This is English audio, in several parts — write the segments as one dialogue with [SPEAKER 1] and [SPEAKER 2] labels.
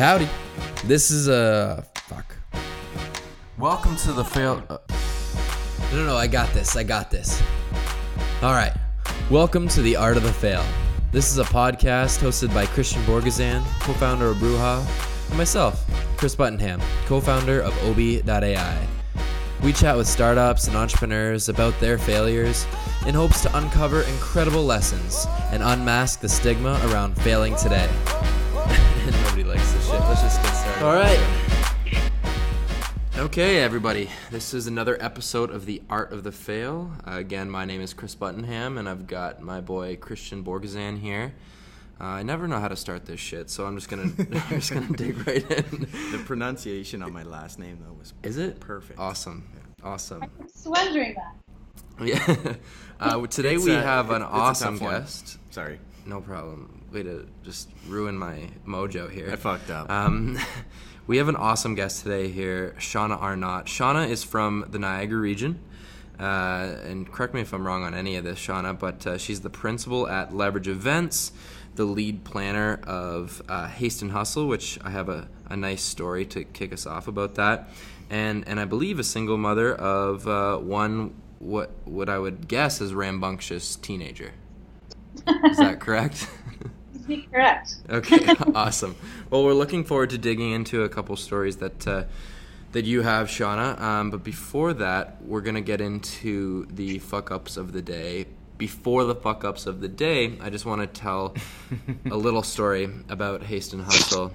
[SPEAKER 1] Howdy. This is a fuck.
[SPEAKER 2] Welcome to the fail. Uh,
[SPEAKER 1] No, no, no. I got this. I got this. All right. Welcome to the Art of the Fail. This is a podcast hosted by Christian Borgazan, co-founder of Bruja, and myself, Chris Buttenham, co-founder of Obie.ai. We chat with startups and entrepreneurs about their failures in hopes to uncover incredible lessons and unmask the stigma around failing today. Let's just get started. All right. Okay, everybody. This is another episode of The Art of the Fail. Uh, again, my name is Chris Buttenham, and I've got my boy Christian Borgazan here. Uh, I never know how to start this shit, so I'm just gonna I'm just gonna dig right in.
[SPEAKER 3] The pronunciation on my last name though was
[SPEAKER 1] Is it
[SPEAKER 3] perfect.
[SPEAKER 1] Awesome, awesome.
[SPEAKER 4] I was wondering that.
[SPEAKER 1] Yeah. Uh, today
[SPEAKER 3] It's
[SPEAKER 1] we
[SPEAKER 3] a-
[SPEAKER 1] have an awesome guest.
[SPEAKER 3] Sorry,
[SPEAKER 1] No problem. Way to just ruin my mojo here.
[SPEAKER 3] I fucked up.
[SPEAKER 1] Um, we have an awesome guest today here, Shauna Arnott. Shauna is from the Niagara region. Uh, and correct me if I'm wrong on any of this, Shauna, but uh, she's the principal at Leverage Events, the lead planner of uh, Haste and Hustle, which I have a, a nice story to kick us off about that. And, and I believe a single mother of uh, one, what, what I would guess is rambunctious teenager. Is that correct?
[SPEAKER 4] Be correct.
[SPEAKER 1] Okay, awesome. Well, we're looking forward to digging into a couple stories that uh, that you have, Shauna. Um, but before that, we're gonna get into the fuck ups of the day. Before the fuck ups of the day, I just want to tell a little story about Haste and Hustle.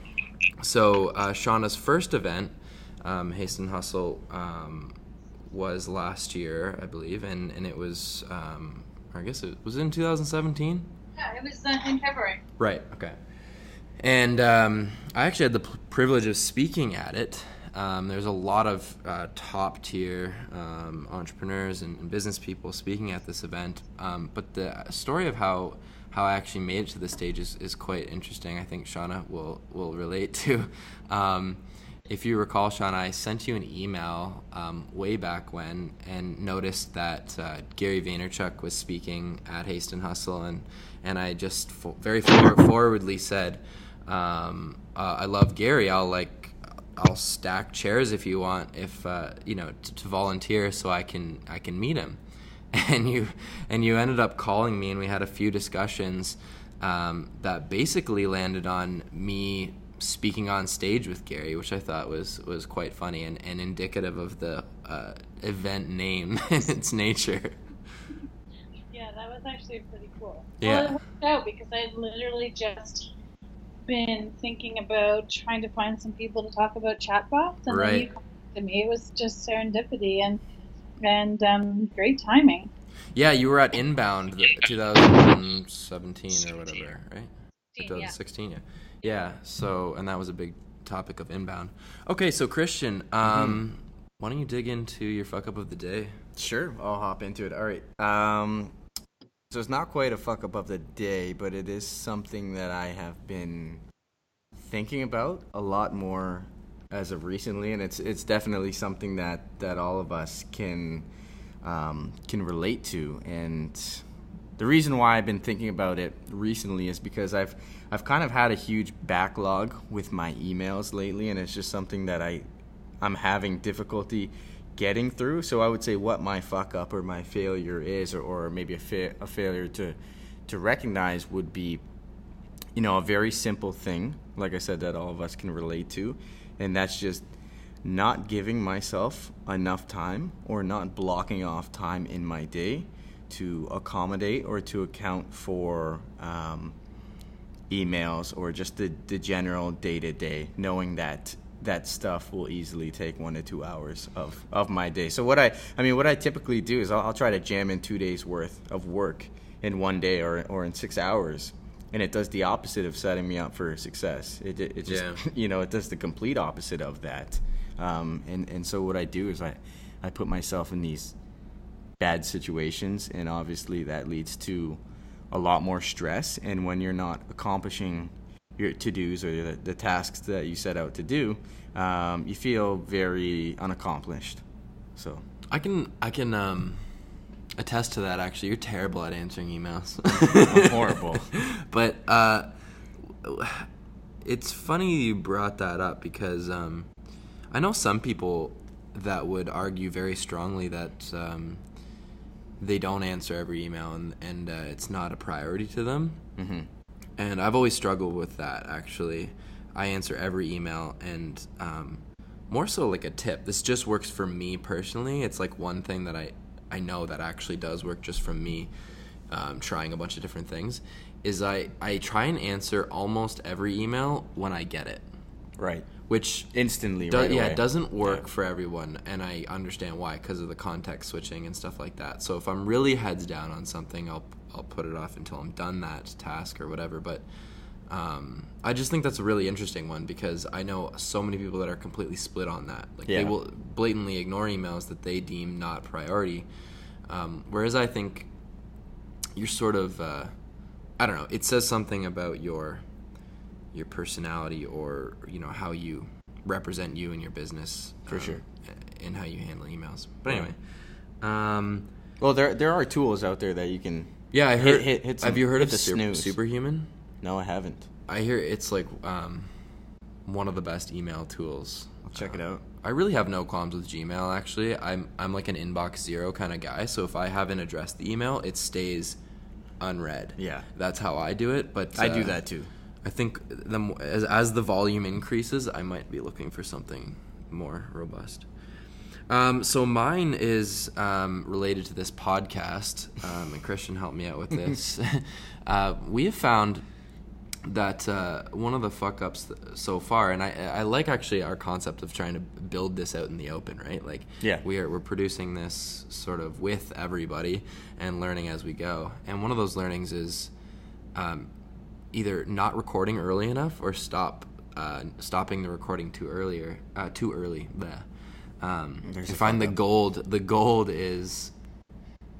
[SPEAKER 1] So, uh, Shauna's first event, um, Haste and Hustle, um, was last year, I believe, and and it was, um, I guess it was in 2017.
[SPEAKER 4] Yeah, it was uh, in February.
[SPEAKER 1] Right. Okay. And um, I actually had the p- privilege of speaking at it. Um, there's a lot of uh, top tier um, entrepreneurs and, and business people speaking at this event. Um, but the story of how how I actually made it to the stage is, is quite interesting. I think Shauna will will relate to. If you recall, Sean, I sent you an email um, way back when and noticed that uh, Gary Vaynerchuk was speaking at Haste and Hustle, and and I just fo- very for- forwardly said, um, uh, "I love Gary. I'll like." I'll stack chairs if you want, if uh, you know, t- to volunteer so I can I can meet him. And you and you ended up calling me, and we had a few discussions um, that basically landed on me speaking on stage with Gary, which I thought was was quite funny and, and indicative of the uh, event name and its nature.
[SPEAKER 4] Yeah, that was actually pretty cool.
[SPEAKER 1] Yeah.
[SPEAKER 4] Well, it worked out because I had literally just been thinking about trying to find some people to talk about chatbots, and then you contacted me. It was just serendipity and and um, great timing.
[SPEAKER 1] Yeah, you were at Inbound, 2017 or whatever, right?
[SPEAKER 4] Yeah.
[SPEAKER 1] 2016, yeah. Yeah, so, and that was a big topic of Inbound. Okay, so Christian, um, why don't you dig into your fuck up of the day?
[SPEAKER 3] sure, I'll hop into it. All right. Um, so it's not quite a fuck up of the day, but it is something that I have been thinking about a lot more as of recently, and it's it's definitely something that that all of us can um, can relate to. And the reason why I've been thinking about it recently is because I've I've kind of had a huge backlog with my emails lately, and it's just something that I I'm having difficulty getting through. So I would say what my fuck up or my failure is, or, or maybe a, fa- a failure to to recognize would be, you know, a very simple thing, like I said, that all of us can relate to, and that's just not giving myself enough time or not blocking off time in my day to accommodate or to account for um, emails or just the, the general day to day, knowing that that stuff will easily take one to two hours of, of my day. So what I I mean what I typically do is I'll, I'll try to jam in two days worth of work in one day or or in six hours, and it does the opposite of setting me up for success. It it, it just
[SPEAKER 1] Yeah.
[SPEAKER 3] you know it does the complete opposite of that. Um, and and so what I do is I I put myself in these bad situations, and obviously that leads to a lot more stress. And when you're not accomplishing your to dos or the, the tasks that you set out to do, um, you feel very unaccomplished. So
[SPEAKER 1] I can I can um, attest to that. Actually, you're terrible at answering emails.
[SPEAKER 3] I'm horrible.
[SPEAKER 1] but uh, it's funny you brought that up because um, I know some people that would argue very strongly that um, they don't answer every email and, and uh, it's not a priority to them.
[SPEAKER 3] Mm-hmm.
[SPEAKER 1] And I've always struggled with that, actually. I answer every email and um, more so like a tip. This just works for me personally. It's like one thing that I, I know that actually does work just from me um, trying a bunch of different things is I, I try and answer almost every email when I get it,
[SPEAKER 3] Right.
[SPEAKER 1] which
[SPEAKER 3] Instantly.
[SPEAKER 1] do-
[SPEAKER 3] right
[SPEAKER 1] yeah,
[SPEAKER 3] away.
[SPEAKER 1] it doesn't work
[SPEAKER 3] Yeah.
[SPEAKER 1] for everyone, and I understand why because of the context switching and stuff like that. So if I'm really heads down on something, I'll I'll put it off until I'm done that task or whatever. But um, I just think that's a really interesting one because I know so many people that are completely split on that. Like
[SPEAKER 3] Yeah.
[SPEAKER 1] they will blatantly ignore emails that they deem not priority, um, whereas I think you're sort of uh, I don't know. It says something about your your personality or you know how you represent you and your business
[SPEAKER 3] For
[SPEAKER 1] um,
[SPEAKER 3] sure.
[SPEAKER 1] and how you handle emails. But anyway, um,
[SPEAKER 3] Well, there there are tools out there that you can.
[SPEAKER 1] yeah, I heard.
[SPEAKER 3] hit- hit
[SPEAKER 1] have
[SPEAKER 3] some-
[SPEAKER 1] you heard of
[SPEAKER 3] the
[SPEAKER 1] super,
[SPEAKER 3] snooze.
[SPEAKER 1] Superhuman?
[SPEAKER 3] No, I haven't.
[SPEAKER 1] I hear it's like um, one of the best email tools.
[SPEAKER 3] I'll check it out.
[SPEAKER 1] I really have no qualms with Gmail. Actually, I'm I'm like an inbox zero kind of guy. So if I haven't addressed the email, it stays unread.
[SPEAKER 3] Yeah.
[SPEAKER 1] that's how I do it. But
[SPEAKER 3] I do
[SPEAKER 1] uh,
[SPEAKER 3] that too.
[SPEAKER 1] I think the, as, as the volume increases, I might be looking for something more robust. Um, so mine is um, related to this podcast, um, and Christian helped me out with this. uh, we have found that uh, one of the fuck ups th- so far, and I, I like actually our concept of trying to build this out in the open, right? Like,
[SPEAKER 3] Yeah.
[SPEAKER 1] we are we're producing this sort of with everybody and learning as we go. And one of those learnings is um, either not recording early enough or stop uh, stopping the recording too earlier uh, too early. Bleh. Um,
[SPEAKER 3] There's
[SPEAKER 1] find the
[SPEAKER 3] up.
[SPEAKER 1] gold. The gold is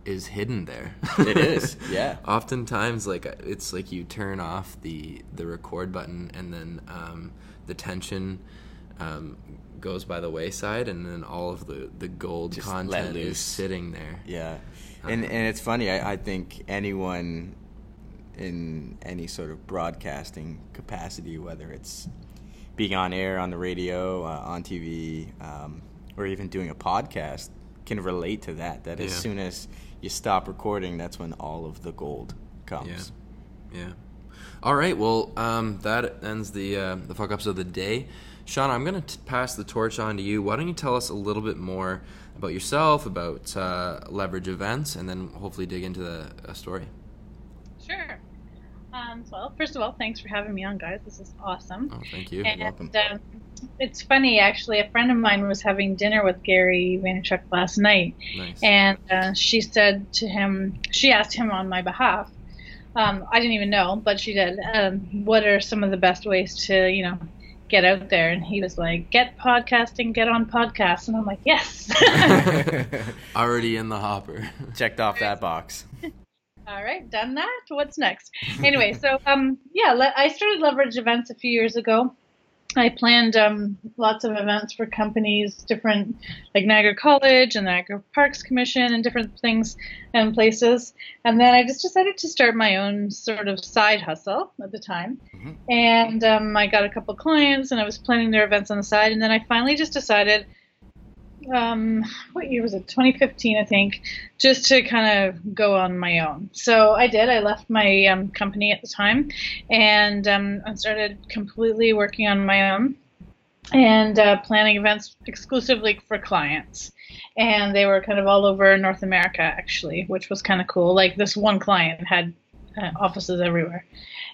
[SPEAKER 1] is hidden there.
[SPEAKER 3] It is, yeah.
[SPEAKER 1] Oftentimes, like it's like you turn off the the record button, and then um, the tension um, goes by the wayside, and then all of the the gold
[SPEAKER 3] Just
[SPEAKER 1] content is sitting there.
[SPEAKER 3] Yeah, and
[SPEAKER 1] Uh-huh.
[SPEAKER 3] and it's funny. I, I think anyone in any sort of broadcasting capacity, whether it's being on air, on the radio, uh, on TV, um, or even doing a podcast, can relate to that. That as
[SPEAKER 1] Yeah.
[SPEAKER 3] soon as you stop recording, that's when all of the gold comes.
[SPEAKER 1] Yeah. All right. Well, um, that ends the uh, the fuck ups of the day. Sean, I'm gonna pass the torch on to you. Why don't you tell us a little bit more about yourself, about uh, leverage events, and then hopefully dig into the uh, story.
[SPEAKER 4] Sure. Um, well, first of all, thanks for having me on, guys. This is awesome.
[SPEAKER 1] Oh, thank you.
[SPEAKER 4] and
[SPEAKER 3] welcome.
[SPEAKER 4] Um, it's funny, actually. A friend of mine was having dinner with Gary Vaynerchuk last night,
[SPEAKER 1] Nice.
[SPEAKER 4] and uh, she said to him, she asked him on my behalf. Um, I didn't even know, but she did. Um, what are some of the best ways to, you know, get out there? And he was like, get podcasting, get on podcasts. And I'm like, yes.
[SPEAKER 1] Already in the hopper.
[SPEAKER 3] Checked off that box.
[SPEAKER 4] All right, done that. What's next? Anyway, so um, yeah, I started Leverage Events a few years ago. I planned um, lots of events for companies, different like Niagara College and Niagara Parks Commission, and different things and places. And then I just decided to start my own sort of side hustle at the time.
[SPEAKER 3] Mhm.
[SPEAKER 4] And um, I got a couple clients, and I was planning their events on the side. And then I finally just decided um, what year was it? 2015, I think, just to kind of go on my own. So I did. I left my um, company at the time and um, I started completely working on my own and uh, planning events exclusively for clients. And they were kind of all over North America, actually, which was kind of cool. Like this one client had uh, offices everywhere.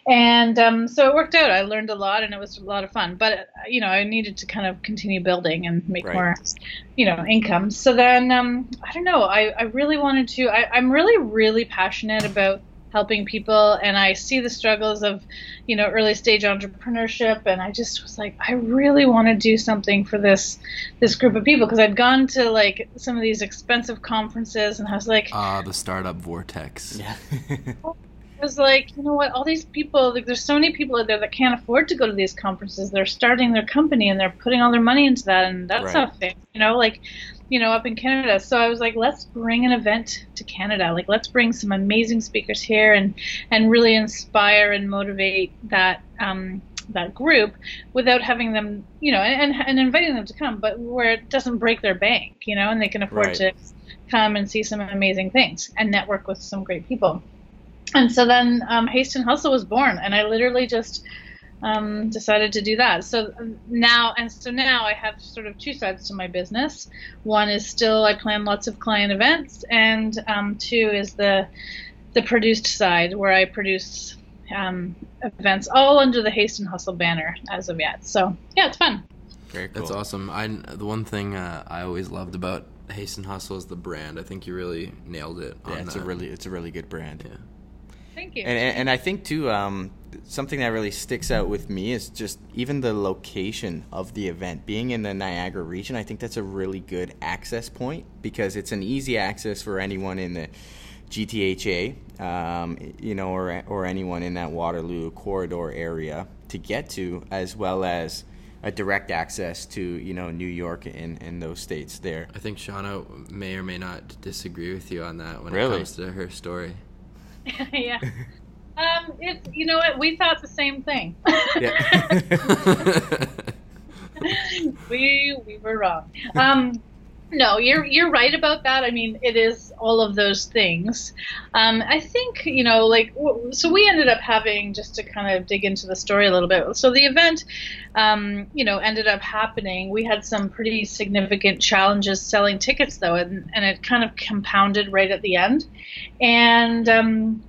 [SPEAKER 4] And um, so it worked out. I learned a lot, and it was a lot of fun. But uh, you know, I needed to kind of continue building and make
[SPEAKER 3] Right.
[SPEAKER 4] more, you know, income. So then, um, I don't know. I, I really wanted to. I, I'm really, really passionate about helping people, and I see the struggles of, you know, early stage entrepreneurship. And I just was like, I really want to do something for this this group of people because I'd gone to like some of these expensive conferences, and I was like,
[SPEAKER 1] Ah, the startup vortex.
[SPEAKER 3] Yeah.
[SPEAKER 4] I was like, you know what? All these people, like, there's so many people out there that can't afford to go to these conferences. They're starting their company and they're putting all their money into that, and that's
[SPEAKER 3] Right.
[SPEAKER 4] not fair. You know, like, you know, up in Canada. So I was like, let's bring an event to Canada. Like, let's bring some amazing speakers here and and really inspire and motivate that um, that group without having them, you know, and, and inviting them to come, but where it doesn't break their bank, you know, and they can afford
[SPEAKER 3] Right.
[SPEAKER 4] to come and see some amazing things and network with some great people. And so then um, Haste and Hustle was born, and I literally just um, decided to do that. So now, and so now I have sort of two sides to my business. One is still I plan lots of client events, and um, two is the the produced side where I produce um, events all under the Haste and Hustle banner as of yet. So yeah, it's fun.
[SPEAKER 3] Very cool.
[SPEAKER 1] That's awesome. I the one thing uh, I always loved about Haste and Hustle is the brand. I think you really nailed it. On
[SPEAKER 3] Yeah, it's a really it's a really good brand.
[SPEAKER 1] Yeah.
[SPEAKER 4] Thank you.
[SPEAKER 3] And, and and I think too, um, something that really sticks out with me is just even the location of the event. Being in the Niagara region, I think that's a really good access point because it's an easy access for anyone in the GTHA, um, you know, or or anyone in that Waterloo corridor area to get to, as well as a direct access to you know New York and, and those states there.
[SPEAKER 1] I think Shauna may or may not disagree with you on that when
[SPEAKER 3] Really?
[SPEAKER 1] it comes to her story.
[SPEAKER 4] yeah. Um, it's you know what we thought the same thing.
[SPEAKER 3] Yeah.
[SPEAKER 4] we we were wrong. Um, no, you're you're right about that. I mean, it is all of those things. Um, I think you know, like, so we ended up having just to kind of dig into the story a little bit. So the event, um, you know, ended up happening. We had some pretty significant challenges selling tickets though, and and it kind of compounded right at the end, and um,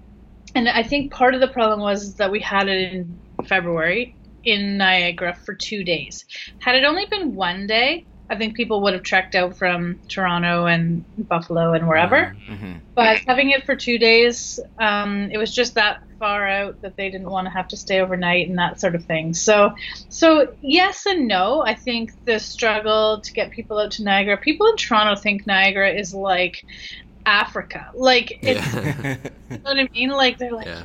[SPEAKER 4] and I think part of the problem was that we had it in February in Niagara for two days. Had it only been one day, I think people would have trekked out from Toronto and Buffalo and wherever.
[SPEAKER 3] hmm
[SPEAKER 4] But having it for two days, um, it was just that far out that they didn't want to have to stay overnight and that sort of thing. So, so yes and no. I think the struggle to get people out to Niagara. People in Toronto think Niagara is like Africa. Like it's
[SPEAKER 1] Yeah.
[SPEAKER 4] you know what I mean? Like they're like,
[SPEAKER 1] Yeah.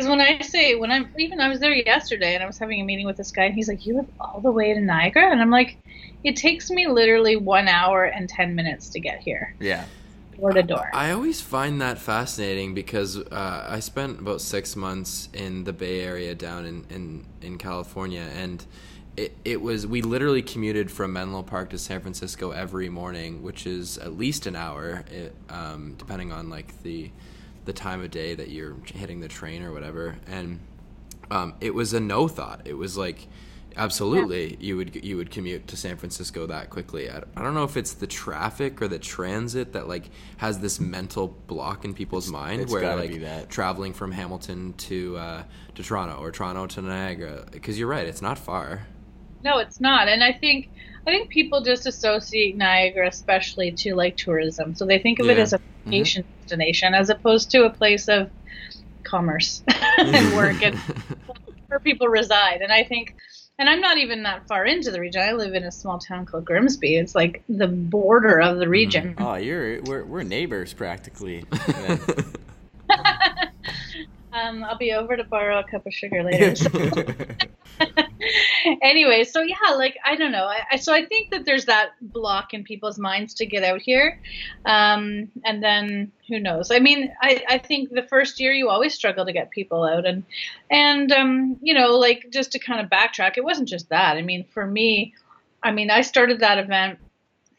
[SPEAKER 4] Because when I say when I'm even I was there yesterday and I was having a meeting with this guy and he's like, you live all the way to Niagara, and I'm like, it takes me literally one hour and ten minutes to get here,
[SPEAKER 3] yeah.
[SPEAKER 4] door to door.
[SPEAKER 1] I always find that fascinating because uh, I spent about six months in the Bay Area down in, in, in California, and it, it was we literally commuted from Menlo Park to San Francisco every morning, which is at least an hour, it, um, depending on like the the time of day that you're hitting the train or whatever. And um, it was a no thought. It was like absolutely you would you would commute to San Francisco that quickly. I, I don't know if it's the traffic or the transit that like has this mental block in people's mind
[SPEAKER 3] it's
[SPEAKER 1] where like
[SPEAKER 3] that.
[SPEAKER 1] traveling from Hamilton to uh, to Toronto or Toronto to Niagara because you're right, it's not far.
[SPEAKER 4] No, it's not. And I think I think people just associate Niagara especially to like tourism. So they think of it as a mm-hmm. vacation destination as opposed to a place of commerce and mm-hmm. work and where people reside. And I think and I'm not even that far into the region. I live in a small town called Grimsby. It's like the border of the mm-hmm. region.
[SPEAKER 3] Oh, you're we're we're neighbors practically.
[SPEAKER 4] Um, I'll be over to borrow a cup of sugar later. So- anyway, so yeah, like I don't know. I, I so I think that there's that block in people's minds to get out here, um, and then who knows? I mean, I, I think the first year you always struggle to get people out, and and um, you know, like just to kind of backtrack, it wasn't just that. I mean, for me, I mean, I started that event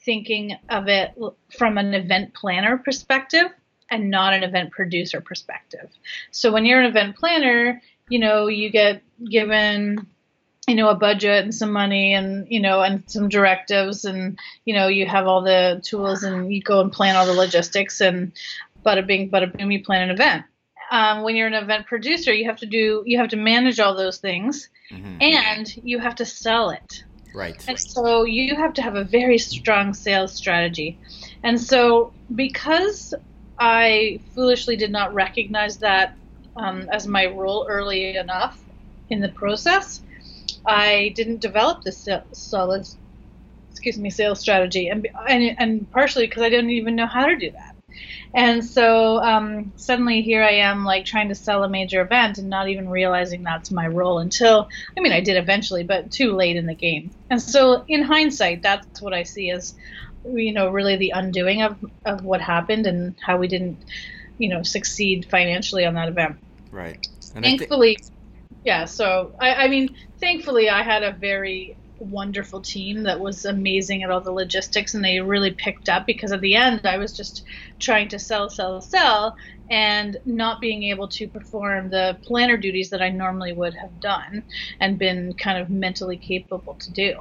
[SPEAKER 4] thinking of it from an event planner perspective and not an event producer perspective. So when you're an event planner, you know, you get given you know a budget and some money and you know and some directives and you know you have all the tools and you go and plan all the logistics and but bada bing bada boom you plan an event um, when you're an event producer you have to do you have to manage all those things
[SPEAKER 3] Mhm.
[SPEAKER 4] and you have to sell it
[SPEAKER 3] Right.
[SPEAKER 4] and so you have to have a very strong sales strategy. And so because I foolishly did not recognize that um, as my role early enough in the process, I didn't develop this solid, excuse me, sales strategy, and and, and partially because I didn't even know how to do that. And so um, suddenly here I am, like trying to sell a major event and not even realizing that's my role until, I mean, I did eventually, but too late in the game. And so in hindsight, that's what I see as, you know, really the undoing of, of what happened and how we didn't, you know, succeed financially on that event.
[SPEAKER 3] Right. And
[SPEAKER 4] Thankfully, yeah. So I, I mean, thankfully, I had a very wonderful team that was amazing at all the logistics and they really picked up because at the end I was just trying to sell, sell, sell and not being able to perform the planner duties that I normally would have done and been kind of mentally capable to do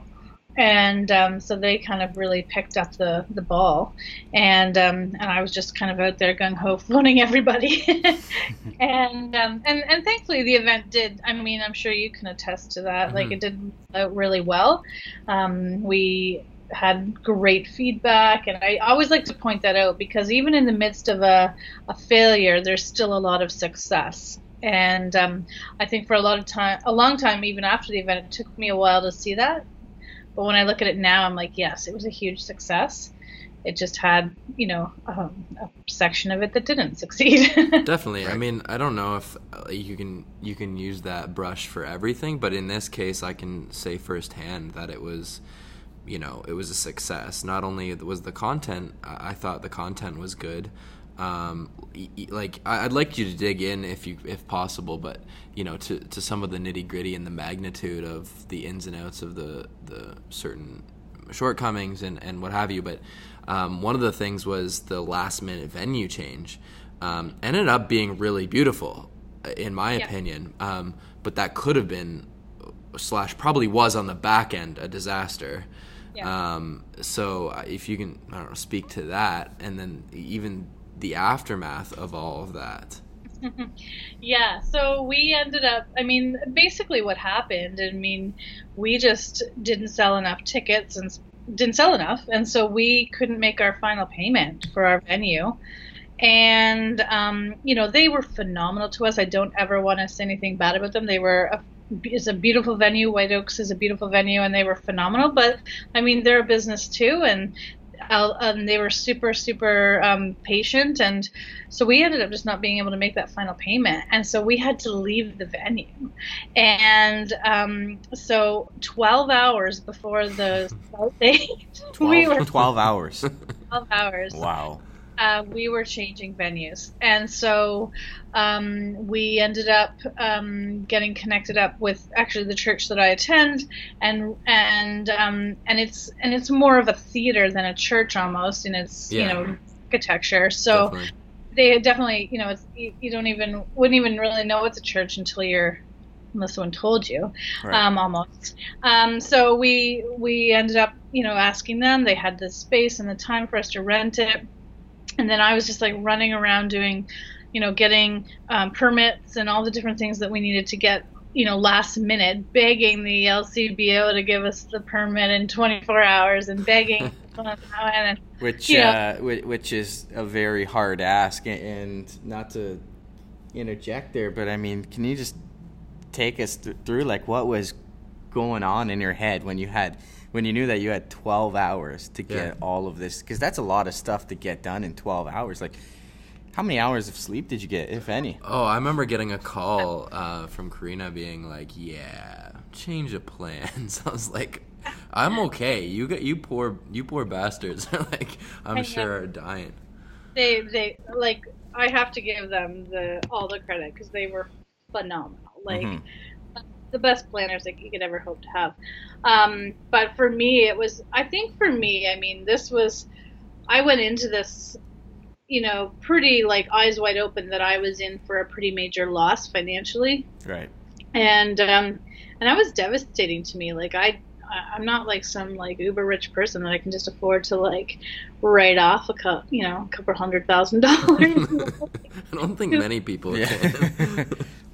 [SPEAKER 4] and um, so they kind of really picked up the, the ball. And um, and I was just kind of out there gung ho phoning everybody. And um, and and thankfully the event did I mean I'm sure you can attest to that. Mm-hmm. like it did out really well. Um, we had great feedback. And I always like to point that out because even in the midst of a, a failure there's still a lot of success. And um, I think for a lot of time a long time even after the event it took me a while to see that but when I look at it now, I'm like, yes, it was a huge success. It just had, you know, um, a section of it that didn't succeed.
[SPEAKER 1] Definitely. I mean, I don't know if uh, you can you can use that brush for everything, but in this case, I can say firsthand that it was, you know, it was a success. Not only was the content, I thought the content was good, um, like I'd like you to dig in if you if possible, but you know to, to some of the nitty gritty and the magnitude of the ins and outs of the the certain shortcomings and, and what have you. But um, one of the things was the last minute venue change. Um, ended up being really beautiful, in my yeah. opinion. Um, but that could have been slash probably was on the back end a disaster. Yeah. Um, so uh, if you can, I don't know, speak to that, and then even the aftermath of all of that.
[SPEAKER 4] yeah, so we ended up, I mean, basically what happened, I mean, we just didn't sell enough tickets and didn't sell enough, and so we couldn't make our final payment for our venue. And, um, you know, they were phenomenal to us. I don't ever want to say anything bad about them. They were a is a beautiful venue. White Oaks is a beautiful venue, and they were phenomenal. But I mean, they're a business too, and um, they were super super um, patient. And so we ended up just not being able to make that final payment. And so we had to leave the venue. And um, so 12 hours before the date
[SPEAKER 3] 12, we were 12 hours.
[SPEAKER 4] 12 hours.
[SPEAKER 3] Wow
[SPEAKER 4] uh, we were changing venues, and so um, we ended up um, getting connected up with actually the church that I attend, and and um, and it's and it's more of a theater than a church almost in its yeah. you know architecture. So. Definitely. They definitely, you know, you, you don't even wouldn't even really know it's a church until you're unless someone told you, right. um, almost. Um, so we we ended up, you know, asking them. They had the space and the time for us to rent it, and then I was just like running around doing, you know, getting um, permits and all the different things that we needed to get, you know, last minute, begging the LCBO to give us the permit in 24 hours and begging. and,
[SPEAKER 3] which uh, which is a very hard ask, and not to interject there, but I mean, can you just take us th- through like what was going on in your head when you had when you knew that you had 12 hours to get yeah. all of this because that's a lot of stuff to get done in 12 hours. Like how many hours of sleep did you get if any?
[SPEAKER 1] Oh i remember getting a call uh, from karina being like yeah change of plans. I was like i'm okay. You get you poor you poor bastards. Like i'm sure are dying.
[SPEAKER 4] They they like i have to give them the all the credit because they were phenomenal. Like mm-hmm the best planners that you could ever hope to have. Um, but for me, it was, I think for me, I mean, this was, I went into this, you know, pretty like eyes wide open that I was in for a pretty major loss financially.
[SPEAKER 3] Right.
[SPEAKER 4] And, um, and that was devastating to me. Like I, I'm not like some like uber rich person that I can just afford to like write off a couple, you know, a couple hundred thousand dollars.
[SPEAKER 1] I don't think many people yeah. can.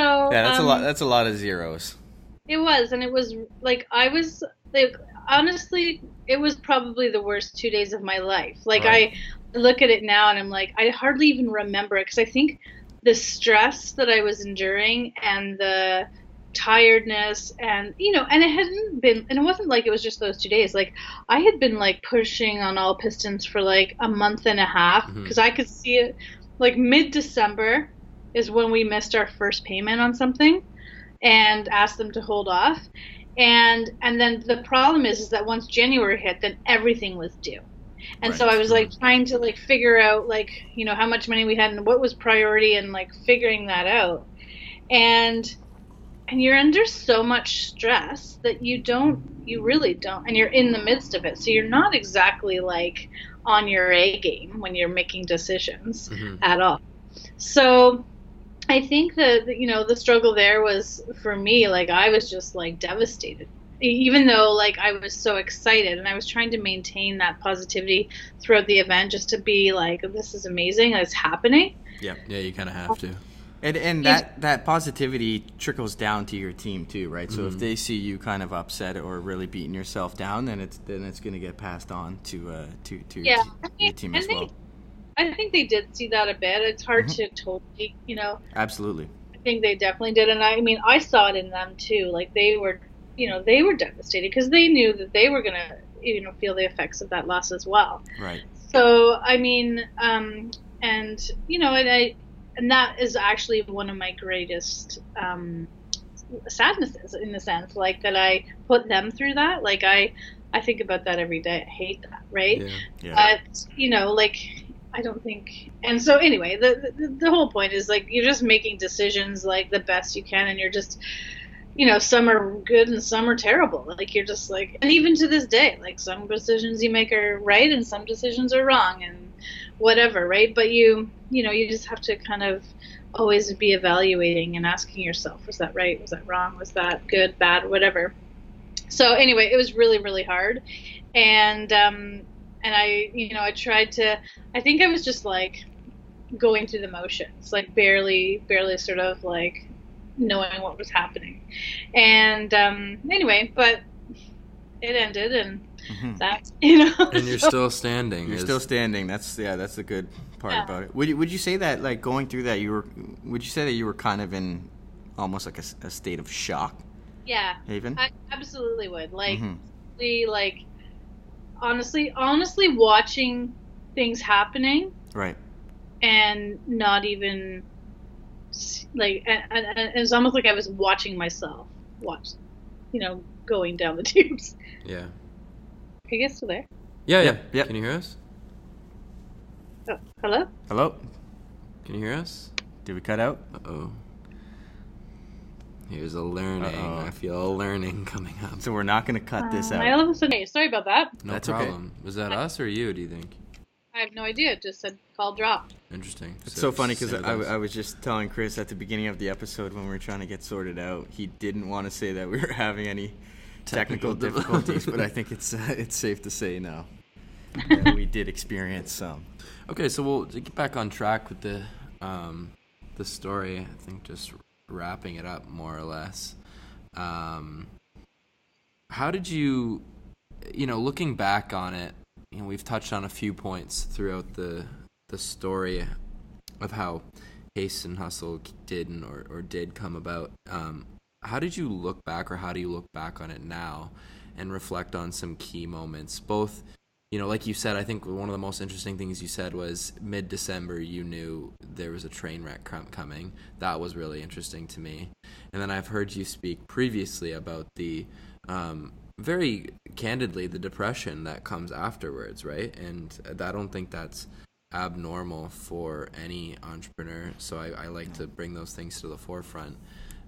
[SPEAKER 4] So
[SPEAKER 3] yeah, that's um, a lot. That's a lot of zeros.
[SPEAKER 4] It was, and it was like I was like honestly, it was probably the worst two days of my life. Like right. I look at it now, and I'm like, I hardly even remember it because I think the stress that I was enduring and the tiredness and you know and it hadn't been and it wasn't like it was just those two days like i had been like pushing on all pistons for like a month and a half because mm-hmm. i could see it like mid december is when we missed our first payment on something and asked them to hold off. And and then the problem is is that once January hit, then everything was due. And right. so I was like trying to like figure out like, you know, how much money we had and what was priority and like figuring that out. And and you're under so much stress that you don't you really don't and you're in the midst of it so you're not exactly like on your a game when you're making decisions
[SPEAKER 1] Mhm.
[SPEAKER 4] at all so i think that you know the struggle there was for me like i was just like devastated E- even though like i was so excited and i was trying to maintain that positivity throughout the event just to be like this is amazing it's happening
[SPEAKER 1] Yeah, yeah you kind of have to.
[SPEAKER 3] And and that that positivity trickles down to your team too, right? So if they see you kind of upset or really beating yourself down, then it's then it's going to get passed on to uh to to your,
[SPEAKER 4] Yeah,
[SPEAKER 3] te-
[SPEAKER 4] I
[SPEAKER 3] your team
[SPEAKER 4] and
[SPEAKER 3] as
[SPEAKER 4] they-
[SPEAKER 3] well.
[SPEAKER 4] I think they did see that a bit. It's hard
[SPEAKER 3] Mm-hmm.
[SPEAKER 4] to totally, you know.
[SPEAKER 3] Absolutely.
[SPEAKER 4] I think they definitely did, and I, I mean, I saw it in them too. Like they were, you know, they were devastated because they knew that they were gonna, you know, feel the effects of that loss as well.
[SPEAKER 3] Right.
[SPEAKER 4] So I mean, um, and you know, and I, and that is actually one of my greatest um, sadnesses in the sense, like that I put them through that. Like I, I think about that every day. I hate that, right?
[SPEAKER 1] Yeah.
[SPEAKER 3] Yeah.
[SPEAKER 4] but you know like i don't think and so anyway the, the the whole point is like you're just making decisions like the best you can and you're just you know some are good and some are terrible. Like you're just like and even to this day like some decisions you make are right and some decisions are wrong and whatever right? But you you know you just have to kind of always be evaluating and asking yourself was that right? Was that wrong? Was that good bad whatever? So anyway it was really really hard. And um and I, you know, I tried to. I think I was just like going through the motions, like barely, barely sort of like knowing what was happening. And um, anyway, but it ended, and
[SPEAKER 3] Mhm.
[SPEAKER 4] that, you know.
[SPEAKER 1] And you're
[SPEAKER 4] so-
[SPEAKER 1] still standing.
[SPEAKER 3] You're
[SPEAKER 1] is-
[SPEAKER 3] still standing. That's yeah. That's the good part
[SPEAKER 4] Yeah.
[SPEAKER 3] about it. Would you, would you say that like going through that you were? Would you say that you were kind of in almost like a state of shock,
[SPEAKER 4] yeah,
[SPEAKER 3] Haven?
[SPEAKER 4] I absolutely would like,
[SPEAKER 3] Mhm.
[SPEAKER 4] really, like, honestly, honestly, watching things happening
[SPEAKER 3] Right.
[SPEAKER 4] and not even like and, and, and it was almost like I was watching myself watch you know going down the tubes
[SPEAKER 1] Yeah.
[SPEAKER 4] I guess still there
[SPEAKER 1] Yeah, yeah.
[SPEAKER 3] Yep, yep.
[SPEAKER 1] Can you hear us?
[SPEAKER 4] oh, hello
[SPEAKER 3] Hello.
[SPEAKER 1] Can you hear us?
[SPEAKER 3] Did we cut out?
[SPEAKER 1] Uh oh. Here's a learning.
[SPEAKER 3] Uh-oh.
[SPEAKER 1] I feel a learning coming up.
[SPEAKER 3] So we're not going to cut this
[SPEAKER 4] Uh,
[SPEAKER 3] out.
[SPEAKER 4] I all of a sudden hey, sorry about that
[SPEAKER 1] No
[SPEAKER 3] That's okay.
[SPEAKER 1] problem. Was that us or you? Do you think?
[SPEAKER 4] I have no idea it just said call dropped
[SPEAKER 1] Interesting.
[SPEAKER 3] It's so funny because I. I was just telling Chris at the beginning of the episode when we were trying to get sorted out, he didn't want to say that we were having any technical,
[SPEAKER 1] Technical
[SPEAKER 3] difficulties, but I think it's uh, it's safe to say now that we did experience some.
[SPEAKER 1] Okay, so we'll get back on track with the um, the story. I think just wrapping it up more or less. Um, how did you, you know, looking back on it, you know, we've touched on a few points throughout the the story of how Haste and Hustle didn't or, or did come about. Um, how did you look back, or how do you look back on it now, and reflect on some key moments, both you know, like you said, I think one of the most interesting things you said was mid December, you knew there was a train wreck com- coming. That was really interesting to me. And then I've heard you speak previously about the um, very candidly the depression that comes afterwards, right? And I don't think that's abnormal for any entrepreneur. So I, I like to bring those things to the forefront.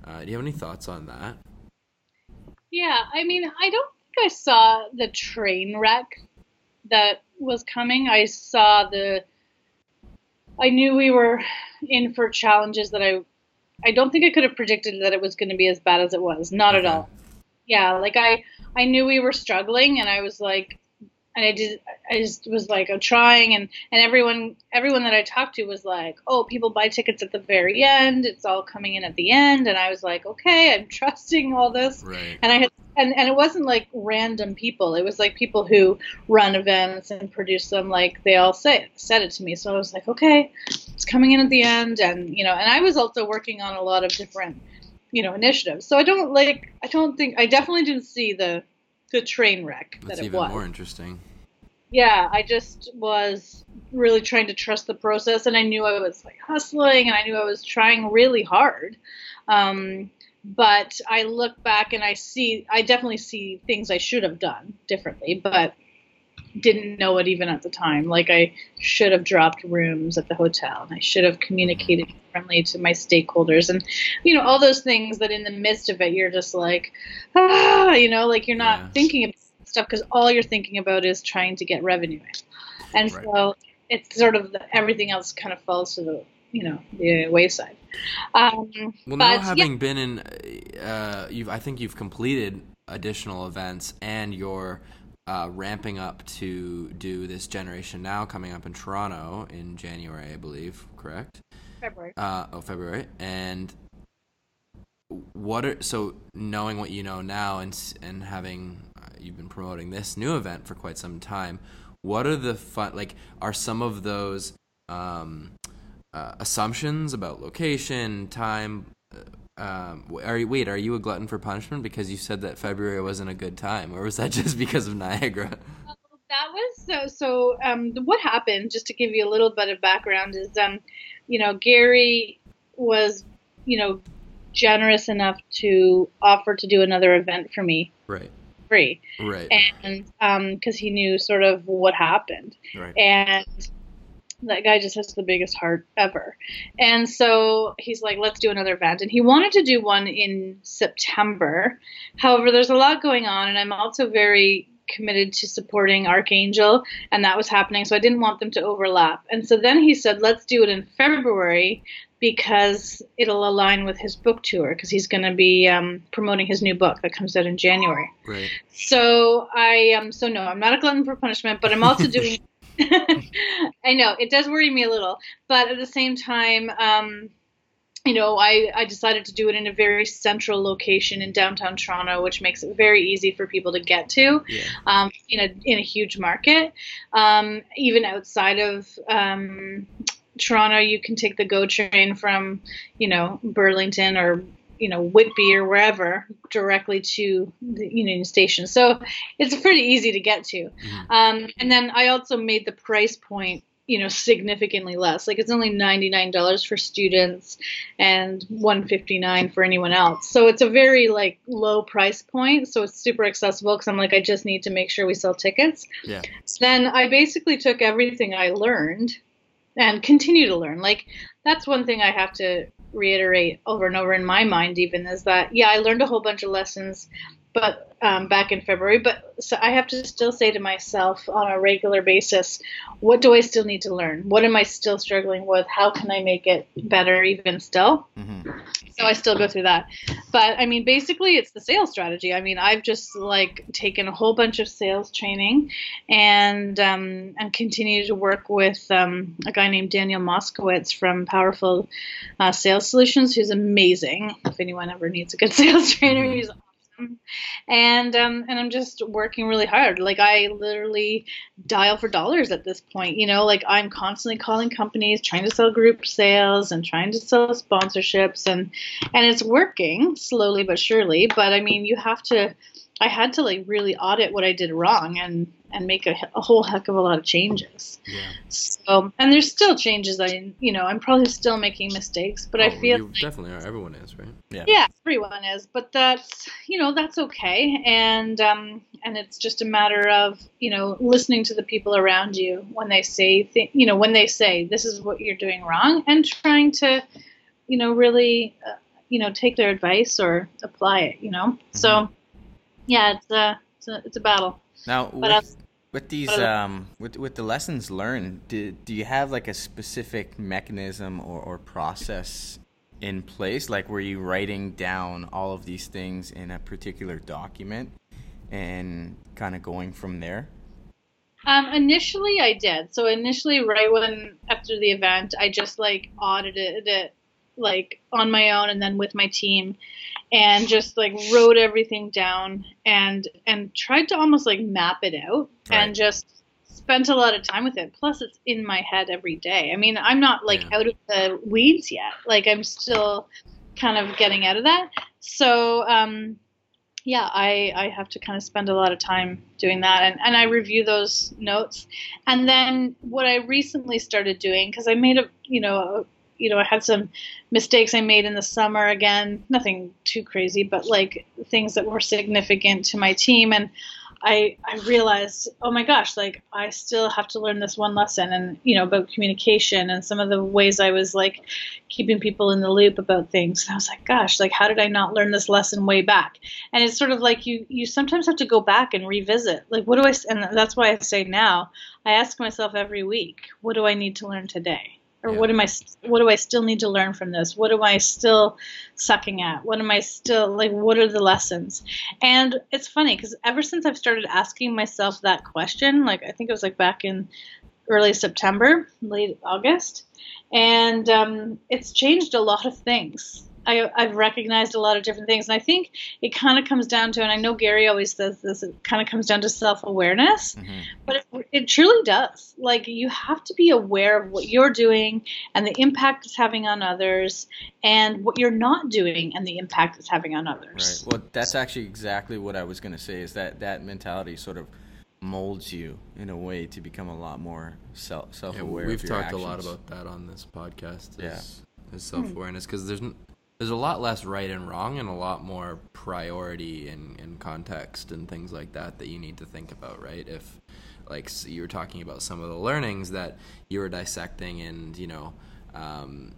[SPEAKER 1] Uh, do you have any thoughts on that?
[SPEAKER 4] yeah I mean I don't think I saw the train wreck that was coming I saw the I knew we were in for challenges that I I don't think I could have predicted that it was going to be as bad as it was. Not at all. Yeah, like I I knew we were struggling, and I was like, and I did I just was like I'm trying, and and everyone everyone that I talked to was like, oh, people buy tickets at the very end. It's all coming in at the end, and I was like, okay, I'm trusting all this.
[SPEAKER 1] Right.
[SPEAKER 4] And I had and, and it wasn't like random people. It was like people who run events and produce them. Like they all say said it to me. So I was like, okay, it's coming in at the end, and you know. And I was also working on a lot of different, you know, initiatives. So I don't like. I don't think I definitely didn't see the the train wreck
[SPEAKER 1] That's
[SPEAKER 4] that it
[SPEAKER 1] even
[SPEAKER 4] was.
[SPEAKER 1] more interesting.
[SPEAKER 4] Yeah, I just was really trying to trust the process, and I knew I was like hustling, and I knew I was trying really hard. Um, but I look back and I see, I definitely see things I should have done differently. But didn't know it even at the time. Like I should have dropped rooms at the hotel, and I should have communicated differently to my stakeholders, and you know all those things that in the midst of it you're just like, ah, you know, like you're not
[SPEAKER 1] Yeah.
[SPEAKER 4] thinking about stuff because all you're thinking about is trying to get revenue in, and
[SPEAKER 1] Right.
[SPEAKER 4] so it's sort of the, everything else kind of falls to the you know the wayside. Um,
[SPEAKER 1] Well,
[SPEAKER 4] but
[SPEAKER 1] now
[SPEAKER 4] yeah.
[SPEAKER 1] having been in, uh, you've I think you've completed additional events, and you're uh, ramping up to do this Generation Now coming up in Toronto in January, I believe. Correct?
[SPEAKER 4] February.
[SPEAKER 1] Uh, oh, February. And what are so knowing what you know now, and and having uh, you've been promoting this new event for quite some time. What are the fun like? Are some of those um, uh, assumptions about location, time? Um, are you, wait, are you a glutton for punishment because you said that February wasn't a good time, or was that just because of Niagara?
[SPEAKER 4] That was so. So, um, what happened? Just to give you a little bit of background, is um, you know, Gary was, you know, generous enough to offer to do another event for me
[SPEAKER 1] Right,
[SPEAKER 4] free,
[SPEAKER 1] right,
[SPEAKER 4] and um, because he knew sort of what happened,
[SPEAKER 3] Right.
[SPEAKER 4] and that guy just has the biggest heart ever. And so he's like, let's do another event. And he wanted to do one in September. However, there's a lot going on, and I'm also very committed to supporting Archangel, and that was happening. So I didn't want them to overlap. And so then he said, let's do it in February because it'll align with his book tour because he's going to be um, promoting his new book that comes out in January.
[SPEAKER 1] right.
[SPEAKER 4] So I um so no, I'm not a glutton for punishment, but I'm also doing. I know it does worry me a little, but at the same time, um, you know, I I decided to do it in a very central location in downtown Toronto, which makes it very easy for people to get to.
[SPEAKER 1] Yeah.
[SPEAKER 4] Um, in a in a huge market, um, even outside of um, Toronto, you can take the GO train from, you know, Burlington or you know Whitby or wherever directly to the Union Station. So it's pretty easy to get to. Um, and then I also made the price point, you know, significantly less. Like it's only ninety nine dollars for students and one fifty nine for anyone else. So it's a very like low price point. So it's super accessible because I'm like I just need to make sure we sell tickets.
[SPEAKER 1] Yeah.
[SPEAKER 4] So then I basically took everything I learned and continue to learn. Like that's one thing I have to reiterate over and over in my mind even is that yeah, I learned a whole bunch of lessons but um, back in February, but so I have to still say to myself on a regular basis, what do I still need to learn? What am I still struggling with? How can I make it better even still?
[SPEAKER 3] hmm
[SPEAKER 4] So I still go through that. But I mean, basically, it's the sales strategy. I mean, I've just like taken a whole bunch of sales training and um, and continue to work with um, a guy named Daniel Moskowitz from Powerful uh, Sales Solutions, who's amazing. If anyone ever needs a good sales trainer, he's awesome. And um, and I'm just working really hard. Like I literally dial for dollars at this point. You know, like I'm constantly calling companies, trying to sell group sales and trying to sell sponsorships, and and it's working slowly but surely. But I mean, you have to. I had to like really audit what I did wrong and and make a, a whole heck of a lot of changes.
[SPEAKER 1] Yeah.
[SPEAKER 4] So and there's still changes. I you know I'm probably still making mistakes, but I
[SPEAKER 1] Oh,
[SPEAKER 4] feel
[SPEAKER 1] you definitely are. Everyone is, right?
[SPEAKER 4] yeah Yeah, everyone is but that's you know that's okay and um and it's just a matter of you know listening to the people around you when they say th- you know when they say this is what you're doing wrong and trying to you know really uh, you know take their advice or apply it you know so yeah it's a it's a, it's a battle
[SPEAKER 3] Now,
[SPEAKER 4] But
[SPEAKER 3] with,
[SPEAKER 4] I'll-
[SPEAKER 3] with these,
[SPEAKER 4] but
[SPEAKER 3] um, with with the lessons learned, do, do you have like a specific mechanism or, or process in place? Like, were you writing down all of these things in a particular document and kind of going from there?
[SPEAKER 4] Um, initially, I did. So initially, right when after the event, I just like audited it like on my own and then with my team, and just like wrote everything down and and tried to almost like map it out
[SPEAKER 3] Right.
[SPEAKER 4] and just spent a lot of time with it. Plus, it's in my head every day. I mean, I'm not like
[SPEAKER 1] Yeah.
[SPEAKER 4] out of the weeds yet. Like I'm still kind of getting out of that. So. um yeah, I, I have to kind of spend a lot of time doing that, and, and I review those notes, and then what I recently started doing because I made a you know a, you know I had some mistakes I made in the summer again, nothing too crazy, but like things that were significant to my team, and I I realized, oh my gosh, like I still have to learn this one lesson, and you know about communication and some of the ways I was like keeping people in the loop about things. And I was like, gosh, like how did I not learn this lesson way back? And it's sort of like you you sometimes have to go back and revisit. Like what do I? And that's why I say now I ask myself every week, what do I need to learn today? Or
[SPEAKER 1] Yeah.
[SPEAKER 4] what am I what do I still need to learn from this? What am I still sucking at? What am I still like what are the lessons? And it's funny cuz ever since I've started asking myself that question, like I think it was like back in early September, late August, and um, it's changed a lot of things. I, I've recognized a lot of different things, and I think it kind of comes down to, and I know Gary always says this, it kind of comes down to self awareness,
[SPEAKER 3] Mhm.
[SPEAKER 4] but it, it truly does. Like, you have to be aware of what you're doing and the impact it's having on others, and what you're not doing and the impact it's having on others.
[SPEAKER 3] Right.
[SPEAKER 4] others.
[SPEAKER 3] Well, that's actually exactly what I was going to say. Is that that mentality sort of molds you in a way to become a lot more self self
[SPEAKER 1] Yeah,
[SPEAKER 3] aware.
[SPEAKER 1] we've
[SPEAKER 3] of your
[SPEAKER 1] talked a lot about that on this podcast.
[SPEAKER 3] Yeah.
[SPEAKER 1] Is, is self awareness because there's there's a lot less right and wrong and a lot more priority and, and context and things like that that you need to think about, right? If like you were talking about some of the learnings that you were dissecting and you know um,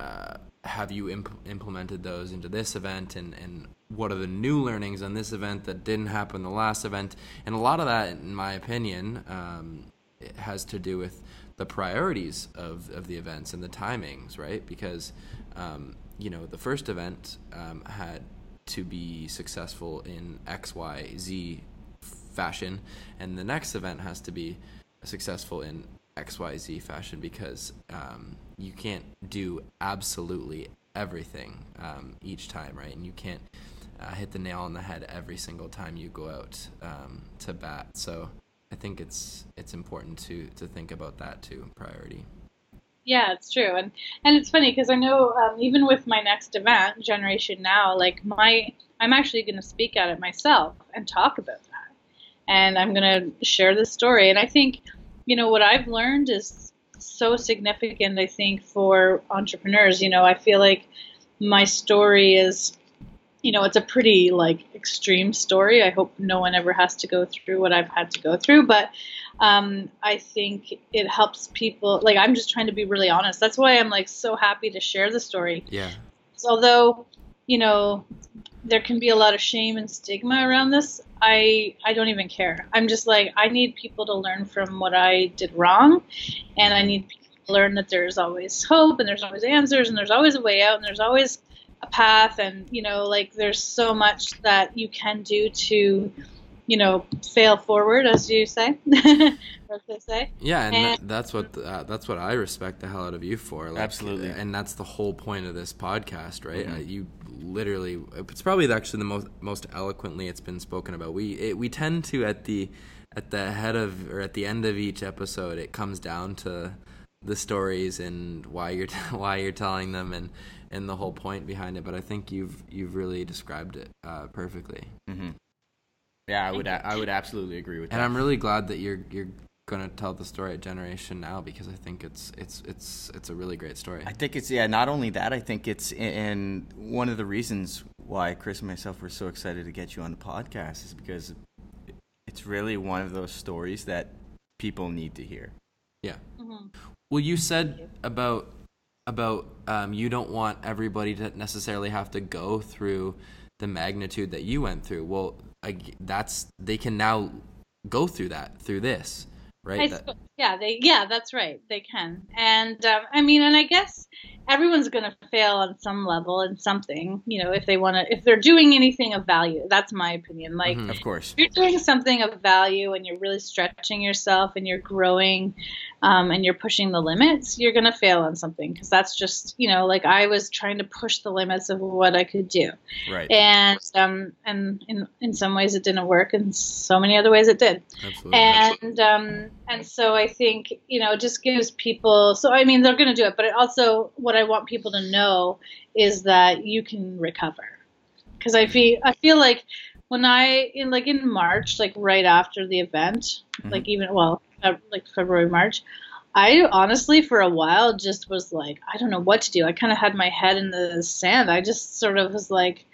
[SPEAKER 1] uh, have you imp- implemented those into this event? And, and what are the new learnings on this event that didn't happen the last event? And a lot of that in my opinion um, has to do with the priorities of, of the events and the timings right? Because um, you know the first event um, had to be successful in x y z fashion and the next event has to be successful in xyz fashion because um, you can't do absolutely everything um, each time right? And you can't uh, hit the nail on the head every single time you go out um, to bat. So i think it's it's important to to think about that too priority.
[SPEAKER 4] Yeah, it's true, and and it's funny because I know um, even with my next event, Generation Now, like my I'm actually going to speak at it myself and talk about and I'm going to share this story. And I think, you know, what I've learned is so significant. I think for entrepreneurs, you know, I feel like my story is, you know, it's a pretty like extreme story. I hope no one ever has to go through what I've had to go through, but um, I think it helps people. Like, I'm just trying to be really honest. That's why I'm like so happy to share the story.
[SPEAKER 1] yeah
[SPEAKER 4] So although, you know, there can be a lot of shame and stigma around this, I I don't even care. I'm just like I need people to learn from what I did wrong, and I need people to learn that there's always hope and there's always answers and there's always a way out and there's always a path and you know like there's so much that you can do to you know fail forward as you say as they say
[SPEAKER 1] Yeah, and,
[SPEAKER 4] And-
[SPEAKER 1] that, that's what uh, that's what I respect the hell out of you for. Like,
[SPEAKER 3] Absolutely.
[SPEAKER 1] and that's the whole point of this podcast, right?
[SPEAKER 3] Mhm.
[SPEAKER 1] Uh, you literally, it's probably actually the most most eloquently it's been spoken about. We it, we tend to at the at the head of or at the end of each episode, it comes down to the stories and why you're why you're telling them and and the whole point behind it. But I think you've you've really described it uh, perfectly.
[SPEAKER 3] hmm Yeah, I would. I would absolutely agree with
[SPEAKER 1] And
[SPEAKER 3] that.
[SPEAKER 1] I'm really glad that you're you're gonna tell the story at Generation Now because I think it's it's it's it's a really great story.
[SPEAKER 3] I think it's yeah. Not only that, I think it's and one of the reasons why Chris and myself were so excited to get you on the podcast is because it's really one of those stories that people need to hear.
[SPEAKER 1] Yeah.
[SPEAKER 4] Mhm.
[SPEAKER 1] Well, you said about about um, you don't want everybody to necessarily have to go through the magnitude that you went through. Well, I, that's they can now go through that through this, right? That-
[SPEAKER 4] yeah, they yeah, that's right. They can, and um, I mean, and I guess everyone's going to fail on some level in something. You know, if they want to, if they're doing anything of value, that's my opinion. Like.
[SPEAKER 1] Mhm.
[SPEAKER 3] Of course.
[SPEAKER 4] If you're doing something of value and you're really stretching yourself and you're growing um, and you're pushing the limits, you're going to fail on something because that's just, you know, like I was trying to push the limits of what I could do.
[SPEAKER 3] Right.
[SPEAKER 4] And um, and in, in some ways it didn't work, and so many other ways it did
[SPEAKER 1] absolutely.
[SPEAKER 4] and um, and so I think you know it just gives people. So I mean, they're going to do it, but it also what I want people to know is that you can recover, because I feel I feel like when I in like in March, like right after the event,
[SPEAKER 3] Mhm.
[SPEAKER 4] like even well, uh, like February March. I honestly, for a while, just was like, I don't know what to do. I kind of had my head in the sand. I just sort of was like,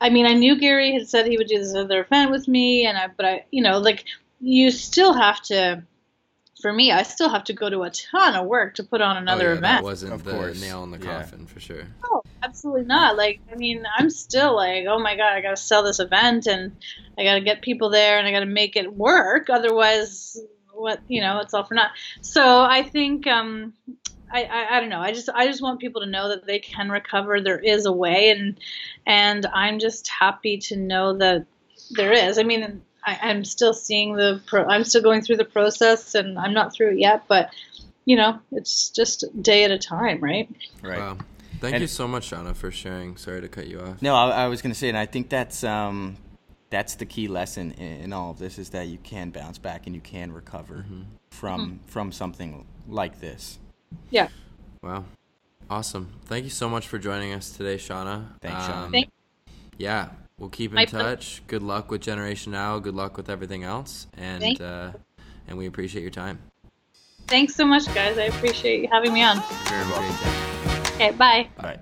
[SPEAKER 4] I mean, I knew Gary had said he would do this other event with me, and I, but I, you know, like you still have to. For me, I still have to go to a ton of work to put on another
[SPEAKER 1] oh, yeah,
[SPEAKER 4] event.
[SPEAKER 1] That wasn't
[SPEAKER 3] Of
[SPEAKER 1] the
[SPEAKER 3] course.
[SPEAKER 1] nail in the
[SPEAKER 3] Yeah.
[SPEAKER 1] coffin for sure.
[SPEAKER 4] No, absolutely not. Like, I mean, I'm still like, oh my god, I gotta sell this event, and I gotta get people there, and I gotta make it work. Otherwise, what you know, it's all for naught. So I think, um, I, I, I don't know. I just, I just want people to know that they can recover. There is a way, and and I'm just happy to know that there is. I mean, I, I'm still seeing the, pro- I'm still going through the process, and I'm not through it yet, but. You know, it's just day at a time, right?
[SPEAKER 3] Right.
[SPEAKER 1] Wow. Thank
[SPEAKER 3] And-
[SPEAKER 1] you so much, Shauna, for sharing. Sorry to cut you off.
[SPEAKER 3] No, I, I was going to say, and I think that's um, that's the key lesson in, in all of this is that you can bounce back and you can recover mm-hmm. from mm-hmm. from something like this.
[SPEAKER 4] Yeah.
[SPEAKER 1] Wow. Awesome. Thank you so much for joining us today, Shauna.
[SPEAKER 3] Thanks, um, Shauna.
[SPEAKER 4] Thank-
[SPEAKER 1] yeah, we'll keep in
[SPEAKER 4] My pleasure.
[SPEAKER 1] touch. Good luck with Generation Now. Good luck with everything else. And uh, and we appreciate your time.
[SPEAKER 4] Thanks so much, guys. I appreciate you having me on.
[SPEAKER 3] Very
[SPEAKER 1] Have a
[SPEAKER 3] well.
[SPEAKER 1] great day.
[SPEAKER 4] Okay, bye.
[SPEAKER 3] Bye.